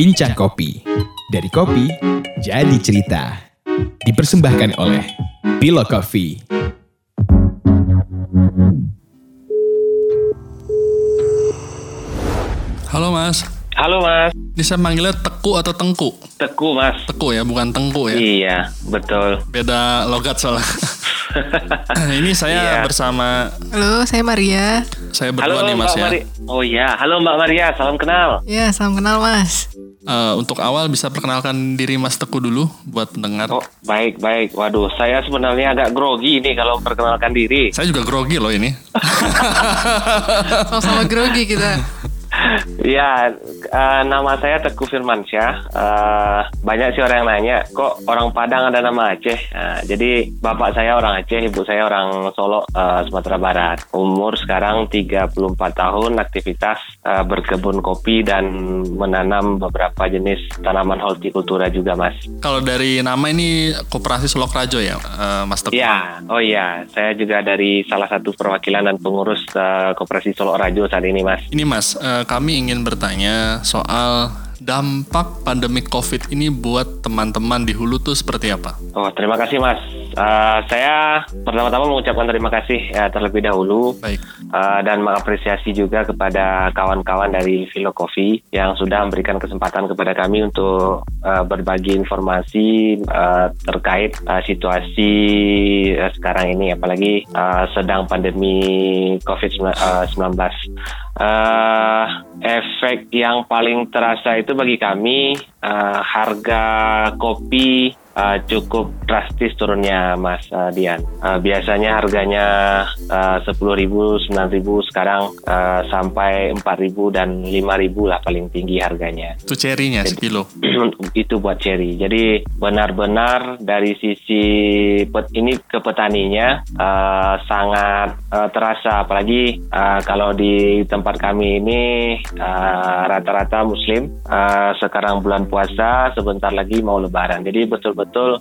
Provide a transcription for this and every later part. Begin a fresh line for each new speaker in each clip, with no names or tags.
Bincang Kopi. Dari kopi, jadi cerita. Dipersembahkan oleh Bilo Coffee.
Halo Mas,
Halo Mas,
ini saya manggilnya Teku atau Tengku?
Teku Mas.
Teku ya, bukan Tengku ya.
Iya, betul.
Beda logat soalnya. ini saya
Iya.
bersama
Halo, saya Maria.
saya
Halo
berdua nih Mas
Mbak
ya.
Mari. Oh iya, halo Mbak Maria, salam kenal.
Ya, salam kenal Mas.
Eh, untuk awal bisa perkenalkan diri Mas Teku dulu buat pendengar.
Oh, baik, baik. Waduh, saya sebenarnya agak grogi nih kalau perkenalkan diri.
Saya juga grogi loh ini.
Sama-sama grogi kita.
Iya, eh, nama saya Teguh Firmansyah. Eh, banyak sih orang yang nanya, kok orang Padang ada nama Aceh? Nah, jadi bapak saya orang Aceh, ibu saya orang Solo, eh, Sumatera Barat. Umur sekarang 34 tahun, aktivitas eh, berkebun kopi dan menanam beberapa jenis tanaman hortikultura juga, Mas.
Kalau dari nama ini Koperasi Solok Rajo ya, eh, Mas Teku.
Iya, oh iya, saya juga dari salah satu perwakilan dan pengurus eh, Koperasi Solo Rajo saat ini, Mas.
Ini Mas, kami ingin bertanya soal dampak pandemi COVID ini buat teman-teman di hulu tuh seperti apa?
Oh, terima kasih Mas. Eh, saya pertama-tama mengucapkan terima kasih ya, terlebih dahulu
Baik.
eh, dan mengapresiasi juga kepada kawan-kawan dari Philo Coffee yang sudah memberikan kesempatan kepada kami untuk eh, berbagi informasi eh, terkait eh, situasi eh, sekarang ini, apalagi eh, sedang pandemi COVID-19. Eh, efek yang paling terasa itu bagi kami eh, harga kopi eh, cukup drastis turunnya Mas eh, Dian. Eh, biasanya harganya sepuluh ribu, sembilan ribu, sekarang eh, sampai empat ribu dan lima ribu lah paling tinggi harganya.
Itu cherry-nya sekilo.
itu buat cherry. Jadi benar-benar dari sisi pet ini ke petaninya eh, sangat eh, terasa. Apalagi eh, kalau di tempat kami ini eh, rata-rata Muslim. Eh, sekarang bulan puasa, sebentar lagi mau Lebaran. Jadi betul-betul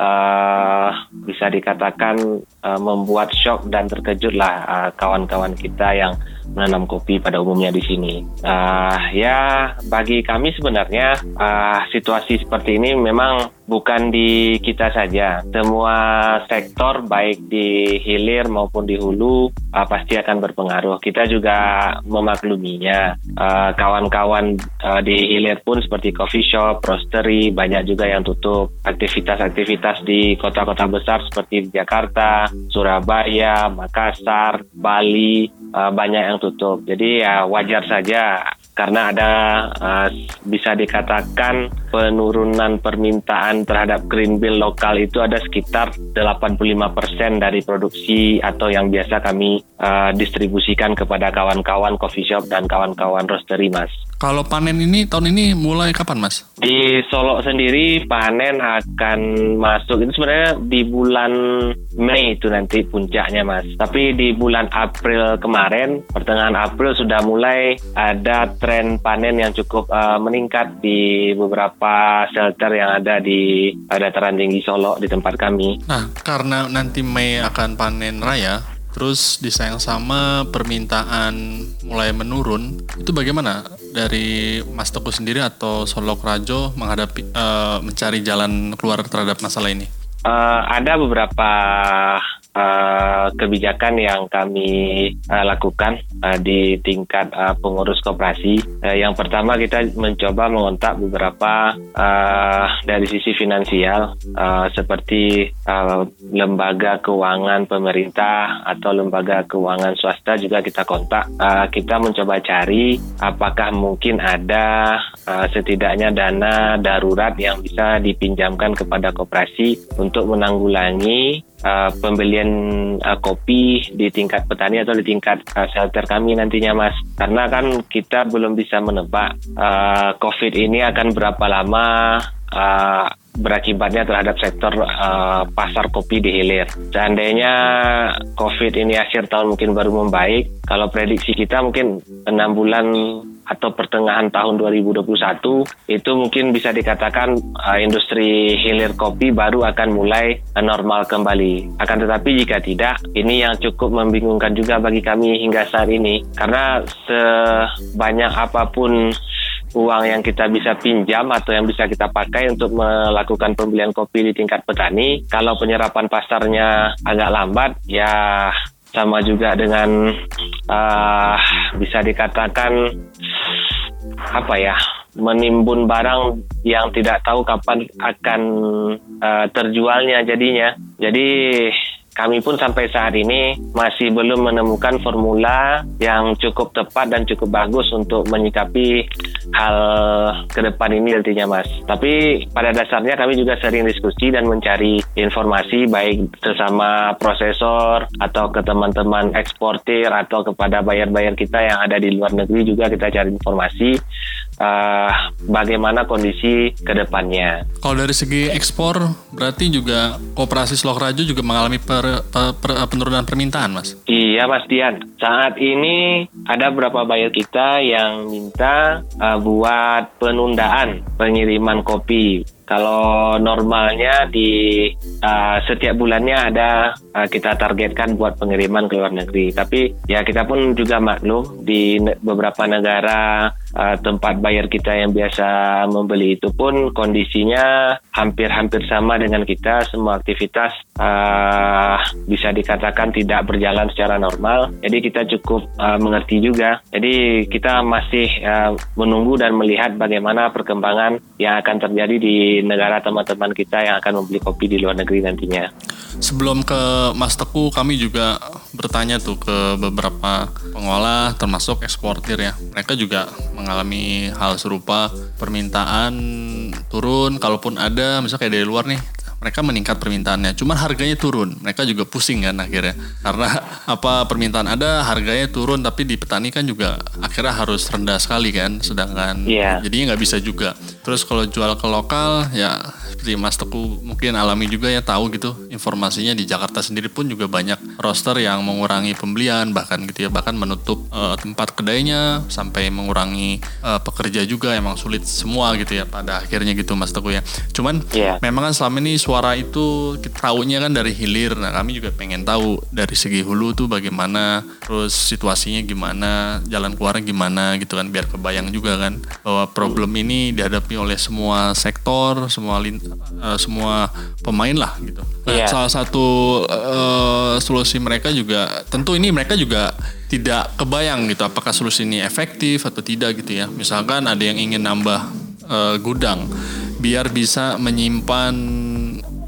eh, bisa dikatakan eh, membuat shock dan terkejut lah eh, kawan-kawan kita yang menanam kopi pada umumnya di sini. Ah, ya, bagi kami sebenarnya ah, situasi seperti ini memang bukan di kita saja. Semua sektor baik di hilir maupun di hulu ah, pasti akan berpengaruh. Kita juga memakluminya. Ah, Kawan-kawan ah, di hilir pun seperti coffee shop, roastery banyak juga yang tutup. Aktivitas-aktivitas di kota-kota besar seperti Jakarta, Surabaya, Makassar, Bali ah, banyak yang tutup. Jadi ya wajar saja karena ada uh, bisa dikatakan penurunan permintaan terhadap green bill lokal itu ada sekitar 85% dari produksi atau yang biasa kami uh, distribusikan kepada kawan-kawan coffee shop dan kawan-kawan roastery mas.
Kalau panen ini tahun ini mulai kapan Mas?
Di Solo sendiri panen akan masuk itu sebenarnya di bulan Mei itu nanti puncaknya mas. Tapi di bulan April kemarin pertengahan April sudah mulai ada tren panen yang cukup uh, meningkat di beberapa shelter yang ada di uh, dataran tinggi Solo di tempat kami.
Nah, karena nanti Mei akan panen raya, terus di sayang sama permintaan mulai menurun, itu bagaimana dari Mas Teguh sendiri atau Solok Rajo menghadapi eh, mencari jalan keluar terhadap masalah ini?
Uh, ada beberapa uh, kebijakan yang kami uh, lakukan uh, di tingkat uh, pengurus koperasi. Uh, yang pertama kita mencoba mengontak beberapa uh, dari sisi finansial uh, seperti uh, lembaga keuangan pemerintah atau lembaga keuangan swasta juga kita kontak. Uh, kita mencoba cari apakah mungkin ada uh, setidaknya dana darurat yang bisa dipinjamkan kepada koperasi untuk menanggulangi uh, pembelian uh, kopi di tingkat petani atau di tingkat uh, shelter kami nantinya mas karena kan kita belum bisa menebak uh, covid ini akan berapa lama uh, berakibatnya terhadap sektor uh, pasar kopi di hilir. Seandainya COVID ini akhir tahun mungkin baru membaik, kalau prediksi kita mungkin enam bulan atau pertengahan tahun 2021 itu mungkin bisa dikatakan uh, industri hilir kopi baru akan mulai uh, normal kembali. Akan tetapi jika tidak, ini yang cukup membingungkan juga bagi kami hingga saat ini karena sebanyak apa pun uang yang kita bisa pinjam atau yang bisa kita pakai untuk melakukan pembelian kopi di tingkat petani. Kalau penyerapan pasarnya agak lambat, ya sama juga dengan uh, bisa dikatakan apa ya menimbun barang yang tidak tahu kapan akan uh, terjualnya jadinya. Jadi kami pun sampai saat ini masih belum menemukan formula yang cukup tepat dan cukup bagus untuk menyikapi hal ke depan ini nantinya Mas. Tapi pada dasarnya kami juga sering diskusi dan mencari informasi baik sesama prosesor atau ke teman-teman eksportir atau kepada bayar-bayar kita yang ada di luar negeri juga kita cari informasi uh, bagaimana kondisi ke depannya.
Kalau dari segi ekspor, berarti juga Koperasi Slokrajo juga mengalami per, per, per, penurunan permintaan, Mas?
Iya, Mas Dian. Saat ini ada beberapa buyer kita yang minta uh, buat penundaan pengiriman kopi kalau normalnya di uh, setiap bulannya ada uh, kita targetkan buat pengiriman ke luar negeri. Tapi ya kita pun juga maklum di ne beberapa negara uh, tempat bayar kita yang biasa membeli itu pun kondisinya hampir-hampir sama dengan kita. Semua aktivitas uh, bisa dikatakan tidak berjalan secara normal. Jadi kita cukup uh, mengerti juga. Jadi kita masih uh, menunggu dan melihat bagaimana perkembangan yang akan terjadi di negara teman-teman kita yang akan membeli kopi di luar negeri nantinya.
Sebelum ke Mas Teku, kami juga bertanya tuh ke beberapa pengolah termasuk eksportir ya. Mereka juga mengalami hal serupa, permintaan turun, kalaupun ada misalnya kayak dari luar nih, mereka meningkat permintaannya. Cuman harganya turun. Mereka juga pusing kan akhirnya. Karena apa permintaan ada, harganya turun tapi di petani kan juga akhirnya harus rendah sekali kan. Sedangkan yeah. jadinya nggak bisa juga. Terus kalau jual ke lokal ya seperti Mas Teku mungkin alami juga ya tahu gitu informasinya di Jakarta sendiri pun juga banyak roster yang mengurangi pembelian bahkan gitu ya bahkan menutup uh, tempat kedainya sampai mengurangi uh, pekerja juga emang sulit semua gitu ya pada akhirnya gitu Mas Teku ya. Cuman yeah. memang kan selama ini suara itu kita tahunya kan dari hilir. Nah, kami juga pengen tahu dari segi hulu tuh bagaimana, terus situasinya gimana, jalan keluarnya gimana gitu kan biar kebayang juga kan bahwa problem ini dihadapi oleh semua sektor, semua lin, uh, semua pemain lah gitu. Nah, yeah. salah satu uh, solusi mereka juga tentu ini mereka juga tidak kebayang gitu apakah solusi ini efektif atau tidak gitu ya. Misalkan ada yang ingin nambah uh, gudang biar bisa menyimpan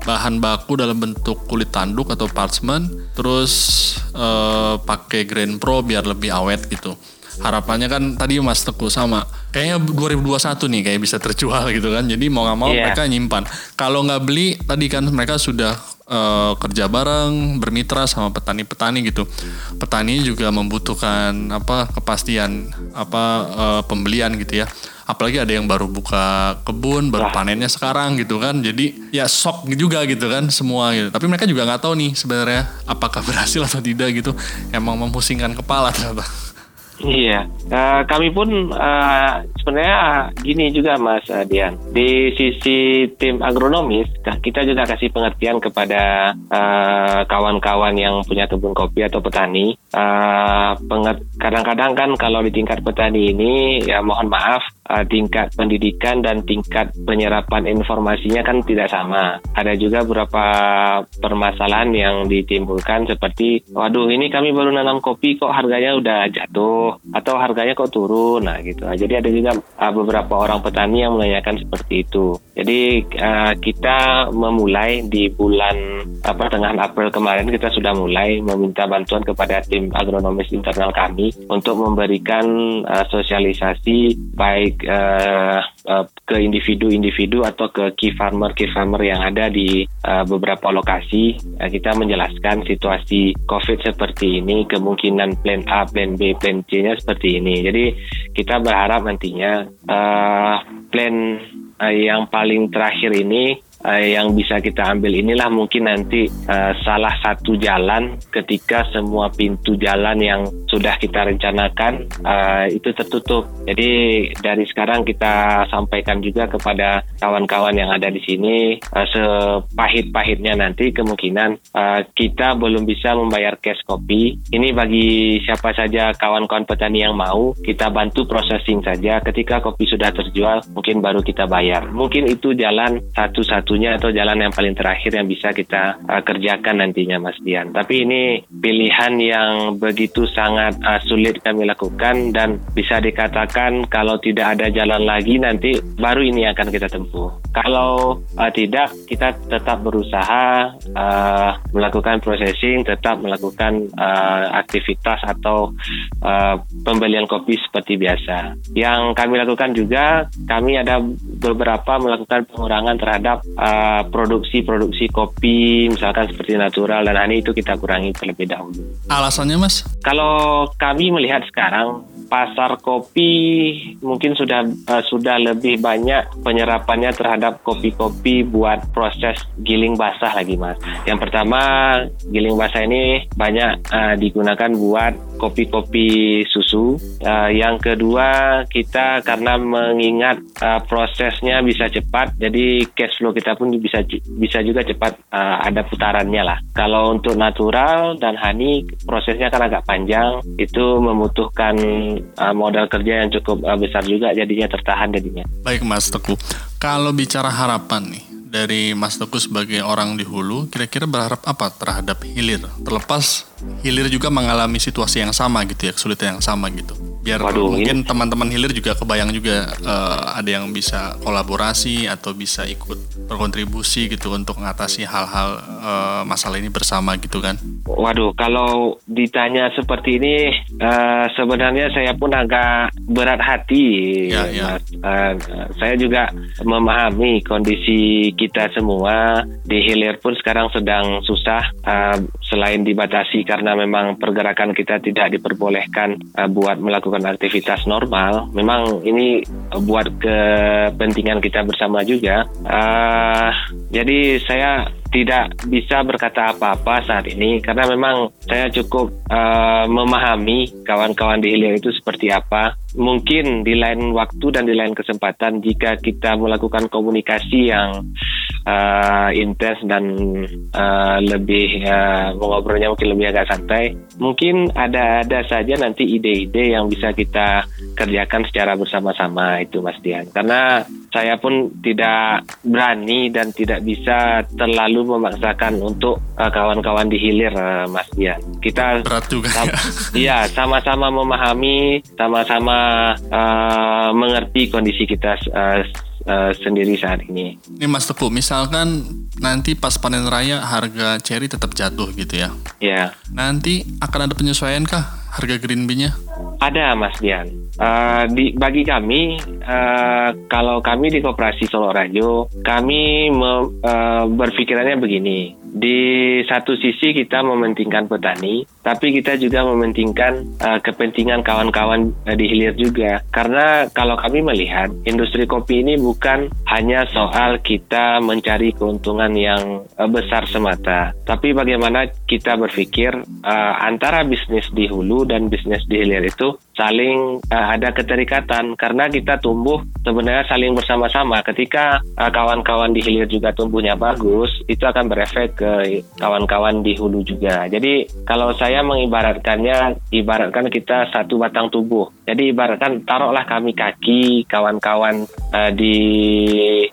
bahan baku dalam bentuk kulit tanduk atau parchment terus uh, pakai grain pro biar lebih awet gitu harapannya kan tadi Mas Teguh sama. Kayaknya 2021 nih kayak bisa terjual gitu kan. Jadi mau nggak mau yeah. mereka nyimpan. Kalau nggak beli tadi kan mereka sudah uh, kerja bareng bermitra sama petani-petani gitu. Petani juga membutuhkan apa kepastian apa uh, pembelian gitu ya. Apalagi ada yang baru buka kebun baru panennya sekarang gitu kan. Jadi ya shock juga gitu kan semua gitu. Tapi mereka juga nggak tahu nih sebenarnya apakah berhasil atau tidak gitu. Emang memusingkan kepala ternyata
Iya, uh, kami pun uh, sebenarnya gini juga Mas uh, Dian. Di sisi tim agronomis, kita juga kasih pengertian kepada kawan-kawan uh, yang punya kebun kopi atau petani. Kadang-kadang uh, kan kalau di tingkat petani ini, ya mohon maaf, uh, tingkat pendidikan dan tingkat penyerapan informasinya kan tidak sama. Ada juga beberapa permasalahan yang ditimbulkan seperti, waduh ini kami baru nanam kopi kok harganya udah jatuh atau harganya kok turun nah gitu jadi ada juga uh, beberapa orang petani yang menanyakan seperti itu. Jadi uh, kita memulai di bulan apa tengah April kemarin kita sudah mulai meminta bantuan kepada tim agronomis internal kami untuk memberikan uh, sosialisasi baik uh, uh, ke individu-individu atau ke key farmer key farmer yang ada di uh, beberapa lokasi uh, kita menjelaskan situasi COVID seperti ini kemungkinan plan A plan B plan C kondisinya seperti ini. Jadi kita berharap nantinya uh, plan uh, yang paling terakhir ini uh, yang bisa kita ambil inilah mungkin nanti uh, salah satu jalan ketika semua pintu jalan yang sudah kita rencanakan uh, itu tertutup. Jadi dari sekarang kita sampaikan juga kepada kawan-kawan yang ada di sini uh, sepahit-pahitnya nanti kemungkinan uh, kita belum bisa membayar cash kopi. Ini bagi siapa saja kawan-kawan petani yang mau kita bantu processing saja. Ketika kopi sudah terjual mungkin baru kita bayar. Mungkin itu jalan satu-satunya atau jalan yang paling terakhir yang bisa kita uh, kerjakan nantinya Mas Dian. Tapi ini pilihan yang begitu sangat uh, sulit kami lakukan dan bisa dikatakan kalau tidak ada jalan lagi nanti baru ini akan kita tempuh. Kalau uh, tidak kita tetap berusaha uh, melakukan processing, tetap melakukan uh, aktivitas atau uh, pembelian kopi seperti biasa. Yang kami lakukan juga kami ada beberapa melakukan pengurangan terhadap produksi-produksi uh, kopi misalkan seperti natural dan ini itu kita kurangi terlebih dahulu.
Alasannya Mas?
Kalau kami melihat sekarang pasar kopi mungkin sudah uh, sudah lebih banyak penyerapannya terhadap kopi-kopi buat proses giling basah lagi mas. Yang pertama giling basah ini banyak uh, digunakan buat kopi-kopi susu. Uh, yang kedua kita karena mengingat uh, prosesnya bisa cepat, jadi cash flow kita pun bisa bisa juga cepat uh, ada putarannya lah. Kalau untuk natural dan honey prosesnya kan agak panjang, itu membutuhkan uh, modal kerja yang cukup uh, besar juga jadinya tertahan jadinya.
Baik Mas Teguh, kalau bicara harapan nih dari Mas Teguh sebagai orang di hulu, kira-kira berharap apa terhadap hilir? Terlepas hilir juga mengalami situasi yang sama gitu ya, kesulitan yang sama gitu biar Waduh, mungkin teman-teman hilir juga kebayang juga uh, ada yang bisa kolaborasi atau bisa ikut berkontribusi gitu untuk mengatasi hal-hal uh, masalah ini bersama gitu kan.
Waduh, kalau ditanya seperti ini uh, sebenarnya saya pun agak berat hati. Ya, ya. Uh, saya juga memahami kondisi kita semua di hilir pun sekarang sedang susah uh, selain dibatasi karena memang pergerakan kita tidak diperbolehkan uh, buat melakukan melakukan aktivitas normal, memang ini buat kepentingan kita bersama juga. Uh, jadi saya tidak bisa berkata apa-apa saat ini karena memang saya cukup uh, memahami kawan-kawan di hilir itu seperti apa. Mungkin di lain waktu dan di lain kesempatan jika kita melakukan komunikasi yang uh, intens dan uh, lebih uh, mengobrolnya mungkin lebih agak santai. Mungkin ada-ada saja nanti ide-ide yang bisa kita kerjakan secara bersama-sama itu Mas Dian. Karena saya pun tidak berani dan tidak bisa terlalu memaksakan untuk kawan-kawan uh, di hilir uh, Mas Dian.
Kita berat juga.
Ya. Iya, sama-sama memahami, sama-sama uh, mengerti kondisi kita uh, uh, sendiri saat ini.
Ini Mas Teguh, misalkan nanti pas panen raya harga cherry tetap jatuh gitu ya?
Ya.
Nanti akan ada penyesuaian kah harga green bean-nya?
Ada Mas Dian. Uh, di, bagi kami, uh, kalau kami di Koperasi Solo Rajo, kami me, uh, berpikirannya begini. Di satu sisi kita mementingkan petani, tapi kita juga mementingkan uh, kepentingan kawan-kawan uh, di hilir juga. Karena kalau kami melihat industri kopi ini bukan hanya soal kita mencari keuntungan yang uh, besar semata, tapi bagaimana kita berpikir uh, antara bisnis di hulu dan bisnis di hilir itu saling uh, ada keterikatan karena kita tumbuh sebenarnya saling bersama-sama. Ketika kawan kawan-kawan di hilir juga tumbuhnya bagus, itu akan berefek ke kawan-kawan di hulu juga. Jadi kalau saya mengibaratkannya, ibaratkan kita satu batang tubuh. Jadi ibaratkan taruhlah kami kaki, kawan-kawan uh, di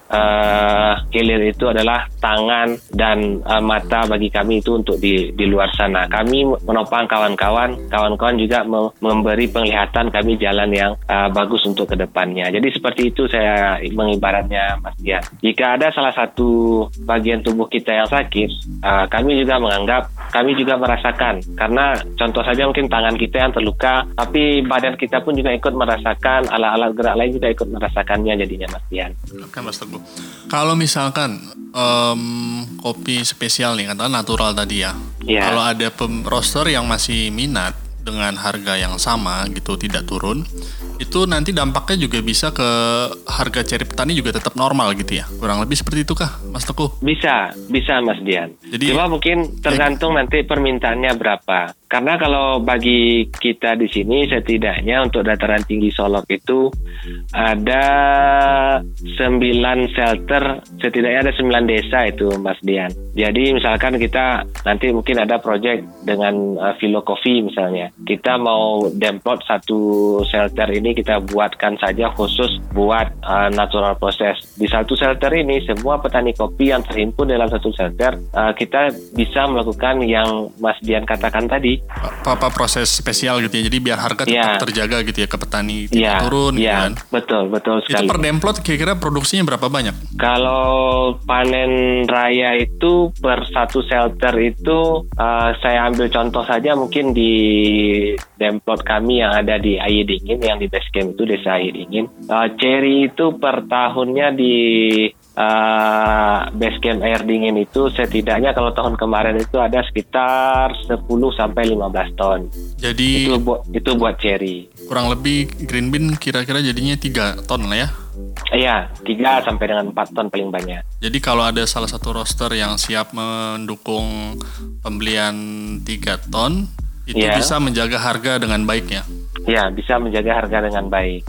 uh, hilir itu adalah tangan dan uh, mata bagi kami itu untuk di, di luar sana. Kami menopang kawan-kawan, kawan-kawan juga memberi penglihatan kesehatan kami jalan yang uh, bagus untuk ke depannya. Jadi seperti itu saya mengibaratnya Mas Dian. Jika ada salah satu bagian tubuh kita yang sakit, uh, kami juga menganggap, kami juga merasakan. Karena contoh saja mungkin tangan kita yang terluka, tapi badan kita pun juga ikut merasakan, alat-alat gerak lain juga ikut merasakannya jadinya Mas Dian.
Oke Mas Teguh. Kalau misalkan um, kopi spesial nih, katakan natural tadi ya. Yeah. Kalau ada roster yang masih minat, dengan harga yang sama gitu tidak turun Itu nanti dampaknya juga bisa ke harga ceri petani juga tetap normal gitu ya? Kurang lebih seperti itu kah, Mas Teguh?
Bisa, bisa Mas Dian.
Jadi-
Cuma mungkin tergantung nanti permintaannya berapa. Karena kalau bagi kita di sini setidaknya untuk dataran tinggi Solok itu ada 9 shelter, setidaknya ada 9 desa itu Mas Dian. Jadi misalkan kita nanti mungkin ada project dengan uh, Coffee misalnya. Kita mau demplot satu shelter ini kita buatkan saja khusus buat uh, natural process. Di satu shelter ini semua petani kopi yang terhimpun dalam satu shelter uh, kita bisa melakukan yang Mas Dian katakan tadi.
Apa-apa proses spesial gitu ya, jadi biar harga tetap
Iya.
terjaga gitu ya ke petani, tidak
Iya,
turun
iya,
kan?
betul, betul
Itu
sekali.
per demplot kira-kira produksinya berapa banyak?
Kalau panen raya itu per satu shelter itu uh, saya ambil contoh saja mungkin di demplot kami yang ada di Air Dingin yang di base camp itu desa Air Dingin. Uh, cherry itu per tahunnya di uh, base camp Air Dingin itu setidaknya kalau tahun kemarin itu ada sekitar 10 sampai 15 ton.
Jadi
Itu buat itu buat cherry.
kurang lebih green bean kira-kira jadinya 3 ton lah ya.
Iya, 3 sampai dengan 4 ton paling banyak.
Jadi kalau ada salah satu roster yang siap mendukung pembelian 3 ton, itu
Iya.
bisa menjaga harga dengan baik ya.
Ya, bisa menjaga harga dengan baik.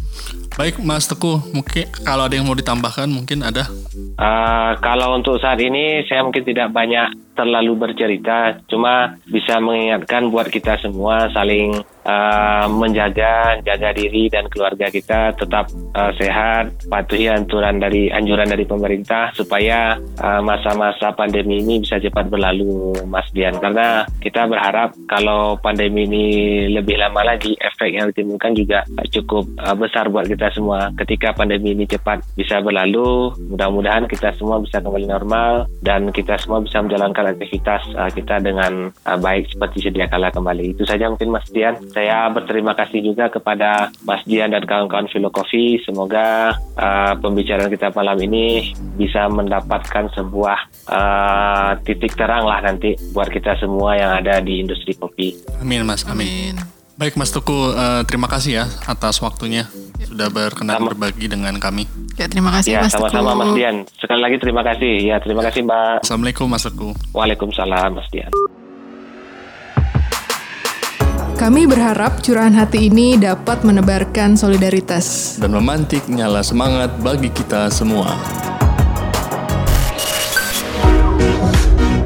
Baik Mas Teguh, mungkin kalau ada yang mau ditambahkan mungkin ada.
Uh, kalau untuk saat ini saya mungkin tidak banyak terlalu bercerita, cuma bisa mengingatkan buat kita semua saling uh, menjaga, jaga diri dan keluarga kita tetap uh, sehat, patuhi aturan dari anjuran dari pemerintah supaya uh, masa-masa pandemi ini bisa cepat berlalu, Mas Dian. Karena kita berharap kalau pandemi ini lebih lama lagi, efek yang ditimbulkan juga cukup uh, besar buat kita semua. Ketika pandemi ini cepat bisa berlalu, mudah-mudahan kita semua bisa kembali normal dan kita semua bisa menjalankan aktivitas uh, kita dengan uh, baik seperti sedia kala kembali. Itu saja mungkin Mas Dian. Saya berterima kasih juga kepada Mas Dian dan kawan-kawan Coffee. Semoga uh, pembicaraan kita malam ini bisa mendapatkan sebuah uh, titik terang lah nanti buat kita semua yang ada di industri kopi.
Amin Mas,
amin.
Baik Mas Teguh, eh, terima kasih ya atas waktunya sudah berkenan
Sama.
berbagi dengan kami.
Ya, terima kasih
Ya,
Mas
sama-sama
Teguh.
Mas Dian. Sekali lagi terima kasih. Ya, terima kasih Mbak.
Assalamualaikum Mas Teguh.
Waalaikumsalam Mas Dian.
Kami berharap curahan hati ini dapat menebarkan solidaritas.
Dan memantik nyala semangat bagi kita semua.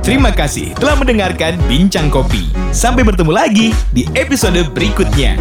Terima kasih telah mendengarkan Bincang Kopi. Sampai bertemu lagi di episode berikutnya.